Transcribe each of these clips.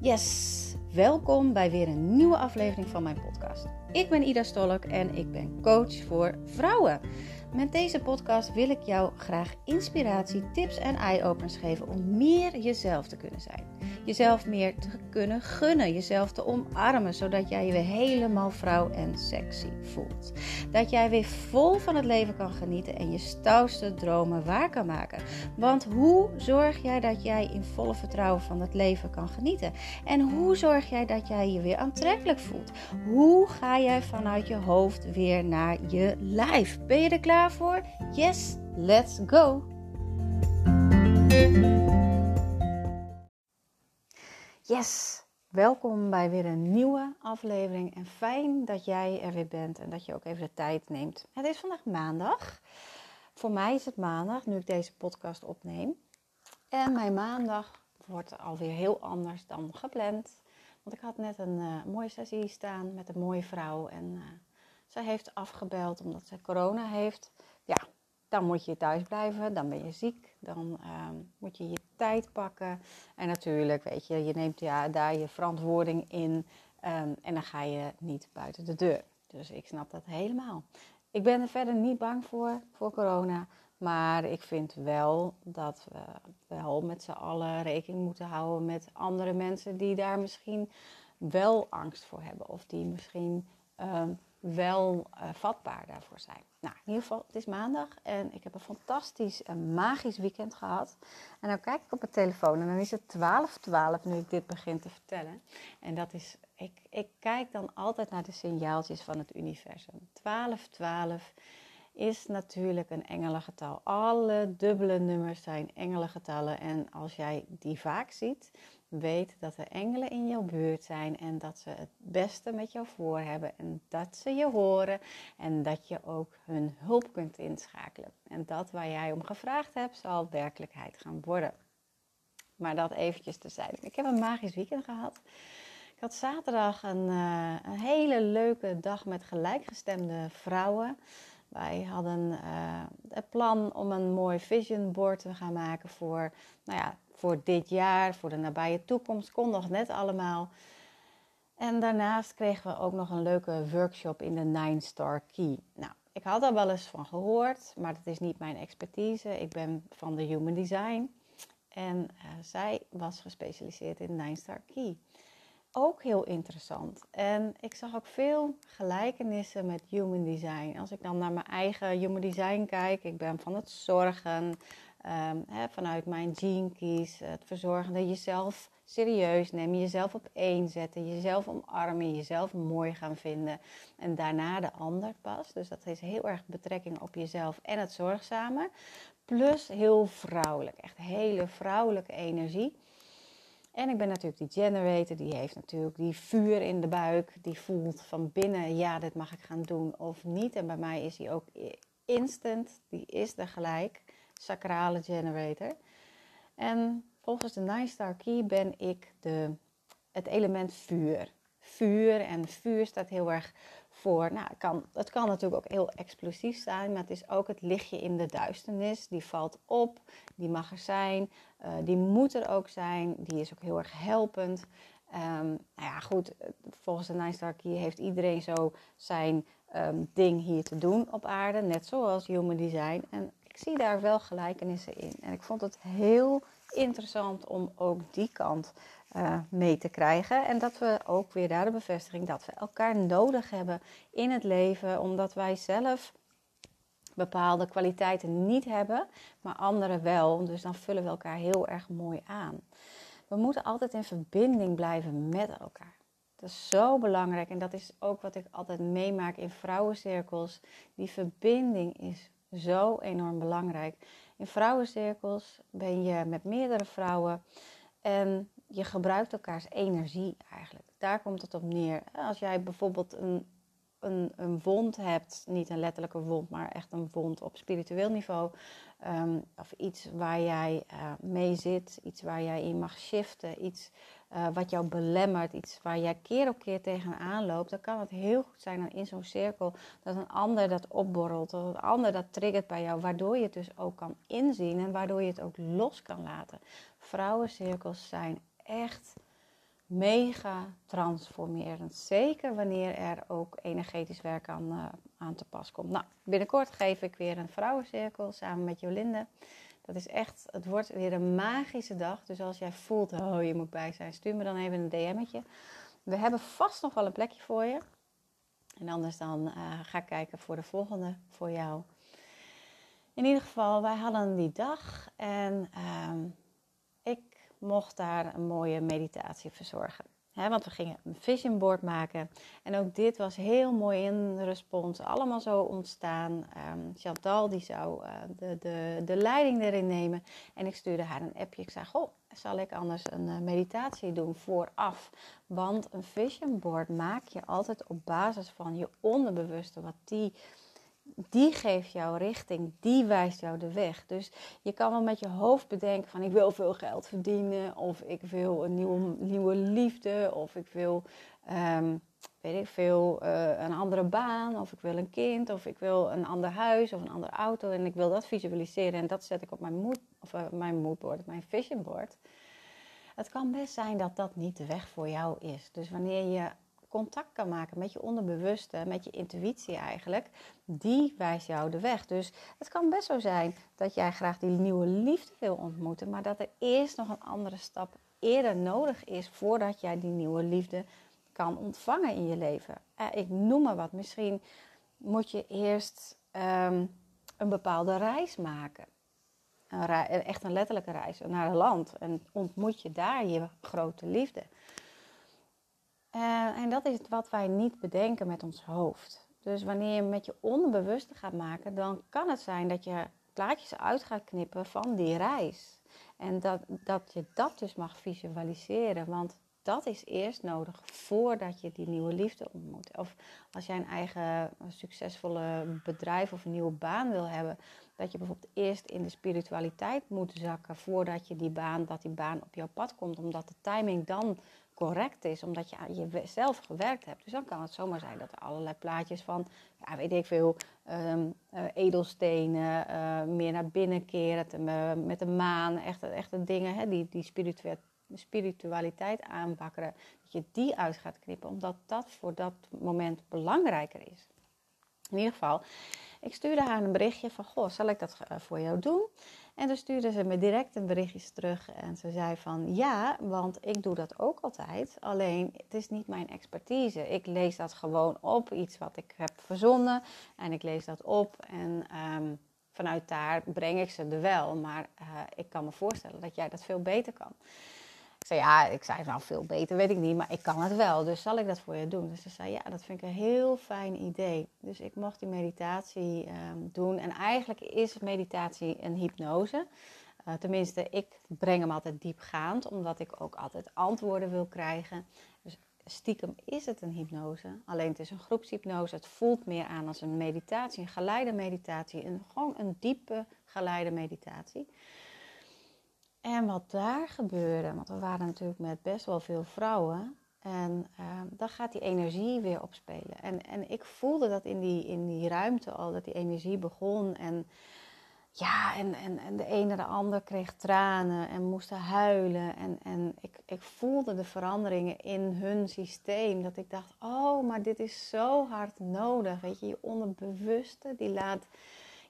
Yes, welkom bij weer een nieuwe aflevering van mijn podcast. Ik ben Ida Stolk en ik ben coach voor vrouwen. Met deze podcast wil ik jou graag inspiratie, tips en eye-openers geven om meer jezelf te kunnen zijn. Jezelf meer te kunnen gunnen, jezelf te omarmen, zodat jij je weer helemaal vrouw en sexy voelt. Dat jij weer vol van het leven kan genieten en je stoutste dromen waar kan maken. Want hoe zorg jij dat jij in volle vertrouwen van het leven kan genieten? En hoe zorg jij dat jij je weer aantrekkelijk voelt? Hoe ga jij vanuit je hoofd weer naar je lijf? Ben je er klaar voor? Yes, let's go! Yes, welkom bij weer een nieuwe aflevering. En fijn dat jij er weer bent en dat je ook even de tijd neemt. Het is vandaag maandag. Voor mij is het maandag, nu ik deze podcast opneem. En mijn maandag wordt alweer heel anders dan gepland. Want ik had net een uh, mooie sessie staan met een mooie vrouw. En uh, zij heeft afgebeld omdat zij corona heeft. Ja, dan moet je thuis blijven, dan ben je ziek, dan uh, moet je je tijd pakken. En natuurlijk, weet je, je neemt ja, daar je verantwoording in um, en dan ga je niet buiten de deur. Dus ik snap dat helemaal. Ik ben er verder niet bang voor, voor corona. Maar ik vind wel dat we wel met z'n allen rekening moeten houden met andere mensen die daar misschien wel angst voor hebben. Of die misschien um, wel uh, vatbaar daarvoor zijn. Nou, in ieder geval, het is maandag en ik heb een fantastisch en magisch weekend gehad. En dan kijk ik op mijn telefoon en dan is het 12.12 nu ik dit begin te vertellen. En dat is, ik, ik kijk dan altijd naar de signaaltjes van het universum. 12.12 is natuurlijk een engelengetal. Alle dubbele nummers zijn engelengetallen. En als jij die vaak ziet, weet dat er engelen in jouw buurt zijn en dat ze het beste met jou voor hebben en dat ze je horen en dat je ook hun hulp kunt inschakelen. En dat waar jij om gevraagd hebt, zal werkelijkheid gaan worden. Maar dat eventjes terzijde. Ik heb een magisch weekend gehad. Ik had zaterdag een, uh, een hele leuke dag met gelijkgestemde vrouwen. Wij hadden uh, het plan om een mooi vision board te gaan maken voor, nou ja, voor dit jaar, voor de nabije toekomst. Kon nog net allemaal. En daarnaast kregen we ook nog een leuke workshop in de Nine Star Key. Nou, ik had er wel eens van gehoord, maar dat is niet mijn expertise. Ik ben van de Human Design. En uh, zij was gespecialiseerd in Nine Star Key ook heel interessant. En ik zag ook veel gelijkenissen met human design. Als ik dan naar mijn eigen human design kijk, ik ben van het zorgen, um, hè, vanuit mijn gene keys, het verzorgen dat jezelf serieus nemen, jezelf op één zetten, jezelf omarmen, jezelf mooi gaan vinden en daarna de ander pas. Dus dat is heel erg betrekking op jezelf en het zorgzame. Plus heel vrouwelijk, echt hele vrouwelijke energie. En ik ben natuurlijk die generator, die heeft natuurlijk die vuur in de buik. Die voelt van binnen, ja, dit mag ik gaan doen of niet. En bij mij is die ook instant, die is er gelijk. Sacrale generator. En volgens de Nine Key ben ik de, het element vuur. Vuur en vuur staat heel erg voor. Nou, het kan, het kan natuurlijk ook heel explosief zijn, maar het is ook het lichtje in de duisternis. Die valt op, die mag er zijn, uh, die moet er ook zijn, die is ook heel erg helpend. Um, nou ja, goed, volgens de Nine Star Key heeft iedereen zo zijn um, ding hier te doen op aarde, net zoals Human Design. En zie daar wel gelijkenissen in. En ik vond het heel interessant om ook die kant uh, mee te krijgen. En dat we ook weer daar de bevestiging dat we elkaar nodig hebben in het leven, omdat wij zelf bepaalde kwaliteiten niet hebben, maar anderen wel. Dus dan vullen we elkaar heel erg mooi aan. We moeten altijd in verbinding blijven met elkaar. Dat is zo belangrijk en dat is ook wat ik altijd meemaak in vrouwencirkels. Die verbinding is zo enorm belangrijk. In vrouwencirkels ben je met meerdere vrouwen en je gebruikt elkaars energie eigenlijk. Daar komt het op neer. Als jij bijvoorbeeld een, een, een wond hebt, niet een letterlijke wond, maar echt een wond op spiritueel niveau, um, of iets waar jij uh, mee zit, iets waar jij in mag shiften, iets uh, wat jou belemmert, iets waar jij keer op keer tegenaan loopt, dan kan het heel goed zijn dan in zo'n cirkel dat een ander dat opborrelt, dat een ander dat triggert bij jou, waardoor je het dus ook kan inzien en waardoor je het ook los kan laten. Vrouwencirkels zijn echt mega transformerend. Zeker wanneer er ook energetisch werk aan, uh, aan te pas komt. Nou, binnenkort geef ik weer een vrouwencirkel samen met Jolinde. Dat is echt, het wordt weer een magische dag. Dus als jij voelt, oh je moet bij zijn, stuur me dan even een DM'tje. We hebben vast nog wel een plekje voor je. En anders dan uh, ga ik kijken voor de volgende voor jou. In ieder geval, wij hadden die dag en uh, ik mocht daar een mooie meditatie verzorgen want we gingen een vision board maken. En ook dit was heel mooi in respons. Allemaal zo ontstaan. Um, Chantal die zou uh, de, de, de leiding erin nemen. En ik stuurde haar een appje. Ik zei, goh, zal ik anders een uh, meditatie doen vooraf? Want een vision board maak je altijd op basis van je onderbewuste. Wat die die geeft jou richting, die wijst jou de weg. Dus je kan wel met je hoofd bedenken van ik wil veel geld verdienen, of ik wil een nieuwe, nieuwe liefde, of ik wil, um, weet ik veel, uh, een andere baan, of ik wil een kind, of ik wil een ander huis of een andere auto en ik wil dat visualiseren en dat zet ik op mijn mood, of uh, mijn moodboard, mijn vision board. Het kan best zijn dat dat niet de weg voor jou is. Dus wanneer je contact kan maken met je onderbewuste, met je intuïtie eigenlijk, die wijst jou de weg. Dus het kan best zo zijn dat jij graag die nieuwe liefde wil ontmoeten, maar dat er eerst nog een andere stap eerder nodig is voordat jij die nieuwe liefde kan ontvangen in je leven. Eh, ik noem maar wat. Misschien moet je eerst um, een bepaalde reis maken. Een echt een letterlijke reis naar een land. En ontmoet je daar je grote liefde. Uh, en dat is wat wij niet bedenken met ons hoofd. Dus wanneer je met je onderbewuste gaat maken, dan kan het zijn dat je plaatjes uit gaat knippen van die reis. En dat, dat je dat dus mag visualiseren. Want dat is eerst nodig voordat je die nieuwe liefde ontmoet. Of als jij een eigen succesvolle bedrijf of een nieuwe baan wil hebben, dat je bijvoorbeeld eerst in de spiritualiteit moet zakken voordat je die baan, dat die baan op jouw pad komt, omdat de timing dan correct is, omdat je aan jezelf gewerkt hebt. Dus dan kan het zomaar zijn dat er allerlei plaatjes van, ja, weet ik veel, um, uh, edelstenen, uh, meer naar binnen keren, met de maan, echte, echte dingen, hè, die, die spiritualiteit aanbakkeren, dat je die uit gaat knippen, omdat dat voor dat moment belangrijker is. In ieder geval, ik stuurde haar een berichtje van, goh, zal ik dat voor jou doen? En toen stuurde ze me direct een berichtje terug en ze zei van ja, want ik doe dat ook altijd. Alleen het is niet mijn expertise. Ik lees dat gewoon op, iets wat ik heb verzonnen en ik lees dat op en ehm, vanuit daar breng ik ze er wel. Maar uh, ik kan me voorstellen dat jij dat veel beter kan zei ja, ik zei nou veel beter, weet ik niet, maar ik kan het wel. Dus zal ik dat voor je doen? Dus ze zei ja, dat vind ik een heel fijn idee. Dus ik mocht die meditatie um, doen. En eigenlijk is meditatie een hypnose. Uh, tenminste, ik breng hem altijd diepgaand, omdat ik ook altijd antwoorden wil krijgen. Dus stiekem is het een hypnose. Alleen het is een groepshypnose. Het voelt meer aan als een meditatie, een geleide meditatie. Een, gewoon een diepe geleide meditatie. En wat daar gebeurde, want we waren natuurlijk met best wel veel vrouwen. En uh, dan gaat die energie weer opspelen. En, en ik voelde dat in die, in die ruimte al, dat die energie begon. En ja, en, en, en de ene de ander kreeg tranen en moesten huilen. En, en ik, ik voelde de veranderingen in hun systeem. Dat ik dacht, oh, maar dit is zo hard nodig. Weet je, je onderbewuste, die laat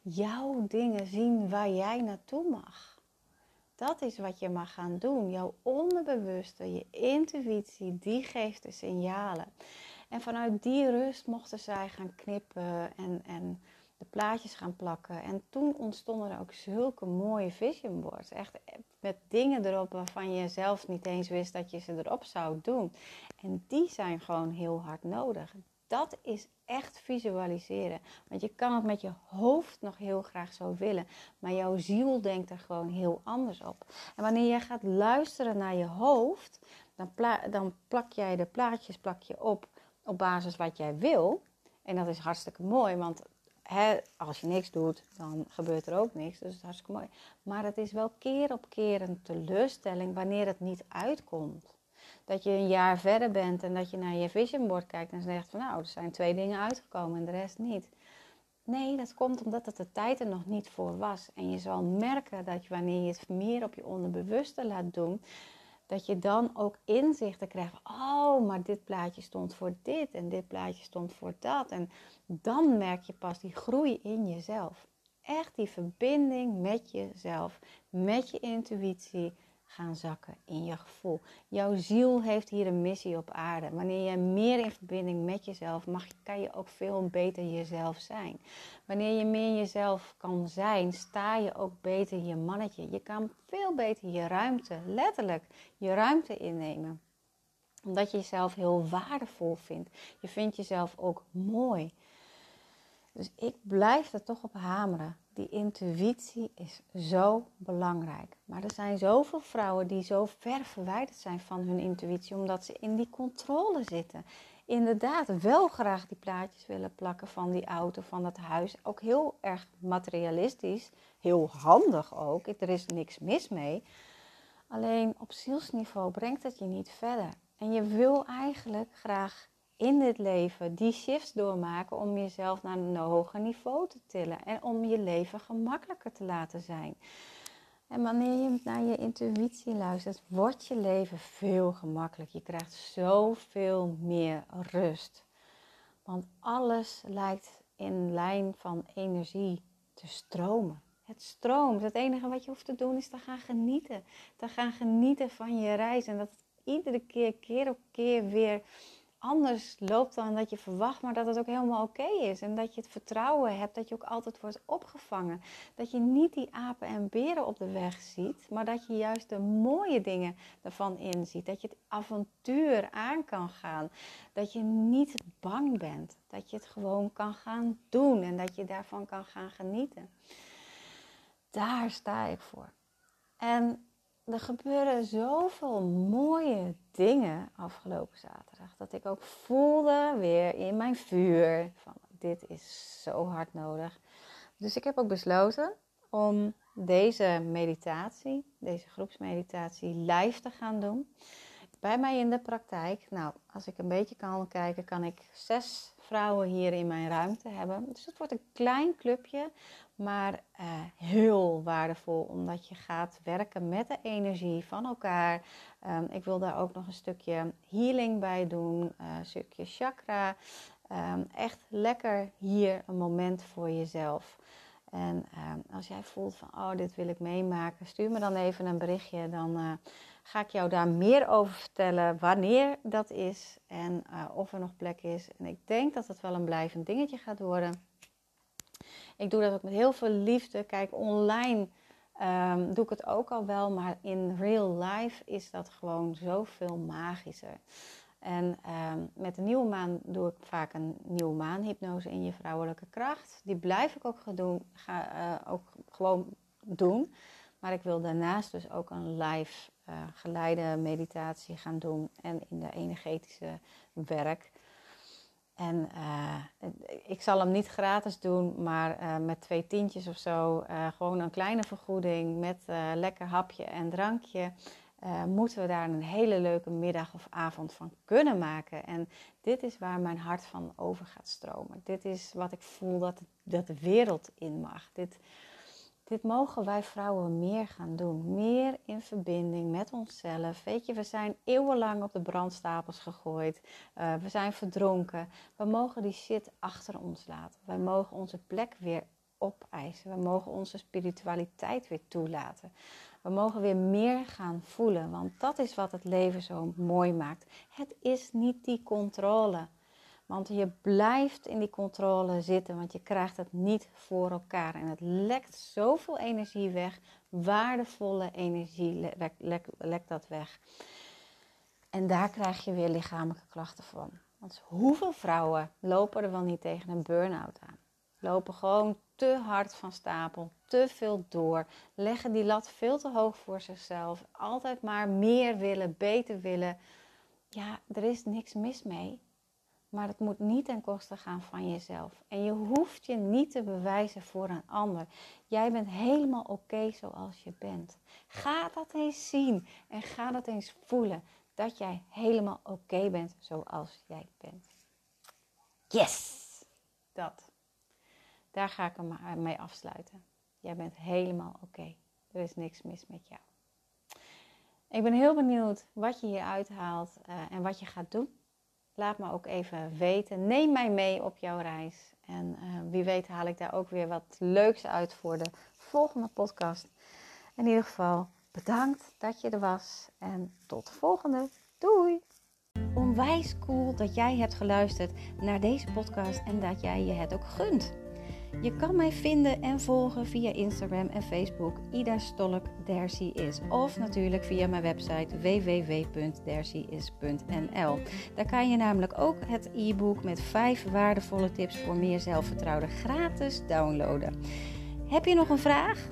jouw dingen zien waar jij naartoe mag. Dat is wat je mag gaan doen. Jouw onderbewuste, je intuïtie, die geeft de signalen. En vanuit die rust mochten zij gaan knippen en, en de plaatjes gaan plakken. En toen ontstonden er ook zulke mooie vision boards. Echt met dingen erop waarvan je zelf niet eens wist dat je ze erop zou doen. En die zijn gewoon heel hard nodig. Dat is echt visualiseren. Want je kan het met je hoofd nog heel graag zo willen. Maar jouw ziel denkt er gewoon heel anders op. En wanneer je gaat luisteren naar je hoofd, dan, dan plak jij de plaatjes plak je op op basis wat jij wil. En dat is hartstikke mooi, want als je niks doet, dan gebeurt er ook niks. Dus is hartstikke mooi. Maar het is wel keer op keer een teleurstelling wanneer het niet uitkomt dat je een jaar verder bent en dat je naar je vision board kijkt en zegt van nou, er zijn twee dingen uitgekomen en de rest niet. Nee, dat komt omdat het de tijd er nog niet voor was. En je zal merken dat je, wanneer je het meer op je onderbewuste laat doen, dat je dan ook inzichten krijgt. Oh, maar dit plaatje stond voor dit en dit plaatje stond voor dat. En dan merk je pas die groei in jezelf. Echt die verbinding met jezelf, met je intuïtie gaan zakken in je gevoel. Jouw ziel heeft hier een missie op aarde. Wanneer je meer in verbinding met jezelf mag, kan je ook veel beter jezelf zijn. Wanneer je meer jezelf kan zijn, sta je ook beter je mannetje. Je kan veel beter je ruimte, letterlijk je ruimte innemen. Omdat je jezelf heel waardevol vindt. Je vindt jezelf ook mooi. Dus ik blijf er toch op hameren. Die intuïtie is zo belangrijk. Maar er zijn zoveel vrouwen die zo ver verwijderd zijn van hun intuïtie, omdat ze in die controle zitten. Inderdaad, wel graag die plaatjes willen plakken van die auto, van dat huis. Ook heel erg materialistisch, heel handig ook. Er is niks mis mee. Alleen op zielsniveau brengt het je niet verder. En je wil eigenlijk graag in dit leven die shifts doormaken om jezelf naar een hoger niveau te tillen en om je leven gemakkelijker te laten zijn. En wanneer je naar je intuïtie luistert, wordt je leven veel gemakkelijker. Je krijgt zoveel meer rust. Want alles lijkt in lijn van energie te stromen. Het stroomt. Het enige wat je hoeft te doen is te gaan genieten. Te gaan genieten van je reis. En dat iedere keer, keer op keer weer anders loopt dan dat je verwacht, maar dat het ook helemaal oké is. En dat je het vertrouwen hebt dat je ook altijd wordt opgevangen. Dat je niet die apen en beren op de weg ziet, maar dat je juist de mooie dingen ervan inziet. Dat je het avontuur aan kan gaan. Dat je niet bang bent. Dat je het gewoon kan gaan doen en dat je daarvan kan gaan genieten. Daar sta ik voor. En er gebeuren zoveel mooie dingen afgelopen zaterdag. Dat ik ook voelde weer in mijn vuur van dit is zo hard nodig. Dus ik heb ook besloten om deze meditatie, deze groepsmeditatie, live te gaan doen. Bij mij in de praktijk. Nou, als ik een beetje kan kijken, kan ik zes vrouwen hier in mijn ruimte hebben. Dus het wordt een klein clubje, maar uh, heel waardevol omdat je gaat werken met de energie van elkaar. Um, ik wil daar ook nog een stukje healing bij doen, uh, een stukje chakra. Um, echt lekker hier een moment voor jezelf. En um, als jij voelt van, oh, dit wil ik meemaken, stuur me dan even een berichtje. Dan uh, ga ik jou daar meer over vertellen, wanneer dat is en of er nog plek is. En ik denk dat het wel een blijvend dingetje gaat worden. Ik doe dat ook met heel veel liefde. Kijk, online um, doe ik het ook al wel, maar in real life is dat gewoon zoveel magischer. En um, met de nieuwe maan doe ik vaak een nieuwe maanhypnose in je vrouwelijke kracht. Die blijf ik ook, ga, uh, ook gewoon doen. Maar ik wil daarnaast dus ook een live uh, geleide meditatie gaan doen en in de energetische werk. En uh, ik zal hem niet gratis doen, maar uh, met twee tientjes of zo, gewoon een kleine vergoeding met lekker hapje en drankje, moeten we daar een hele leuke middag of avond van kunnen maken. En dit is waar mijn hart van over gaat stromen. Dit is wat ik voel dat, dat de wereld in mag. Dit, dit mogen wij vrouwen meer gaan doen. Meer in verbinding met onszelf. Weet je, we zijn eeuwenlang op de brandstapels gegooid. Uh, we zijn verdronken. We mogen die shit achter ons laten. Wij mogen onze plek weer opeisen. We mogen onze spiritualiteit weer toelaten. We mogen weer meer gaan voelen, want dat is wat het leven zo mooi maakt. Het is niet die controle. Want je blijft in die controle zitten, want je krijgt het niet voor elkaar. En het lekt zoveel energie weg, waardevolle energie lekt, dat weg. En daar krijg je weer lichamelijke klachten van. Want hoeveel vrouwen lopen er wel niet tegen een burn-out aan? Lopen gewoon te hard van stapel, te veel door, leggen die lat veel te hoog voor zichzelf, altijd maar meer willen, beter willen. Ja, er is niks mis mee. Maar het moet niet ten koste gaan van jezelf. En je hoeft je niet te bewijzen voor een ander. Jij bent helemaal oké zoals je bent. Ga dat eens zien en ga dat eens voelen. Dat jij helemaal oké bent zoals jij bent. Yes! Dat. Daar ga ik hem mee afsluiten. Jij bent helemaal oké. Er is niks mis met jou. Ik ben heel benieuwd wat je hier uithaalt uh, en wat je gaat doen. Laat me ook even weten. Neem mij mee op jouw reis. En uh, wie weet haal ik daar ook weer wat leuks uit voor de volgende podcast. In ieder geval bedankt dat je er was. En tot de volgende. Doei! Onwijs cool dat jij hebt geluisterd naar deze podcast en dat jij je het ook gunt. Je kan mij vinden en volgen via Instagram en Facebook Ida Stolk Is. Of natuurlijk via mijn website www.dercyis.nl. Daar kan je namelijk ook het e-book met 5 waardevolle tips voor meer zelfvertrouwen gratis downloaden. Heb je nog een vraag?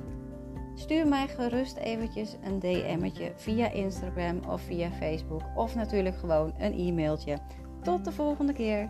Stuur mij gerust eventjes een DM'tje via Instagram of via Facebook of natuurlijk gewoon een e-mailtje. Tot de volgende keer.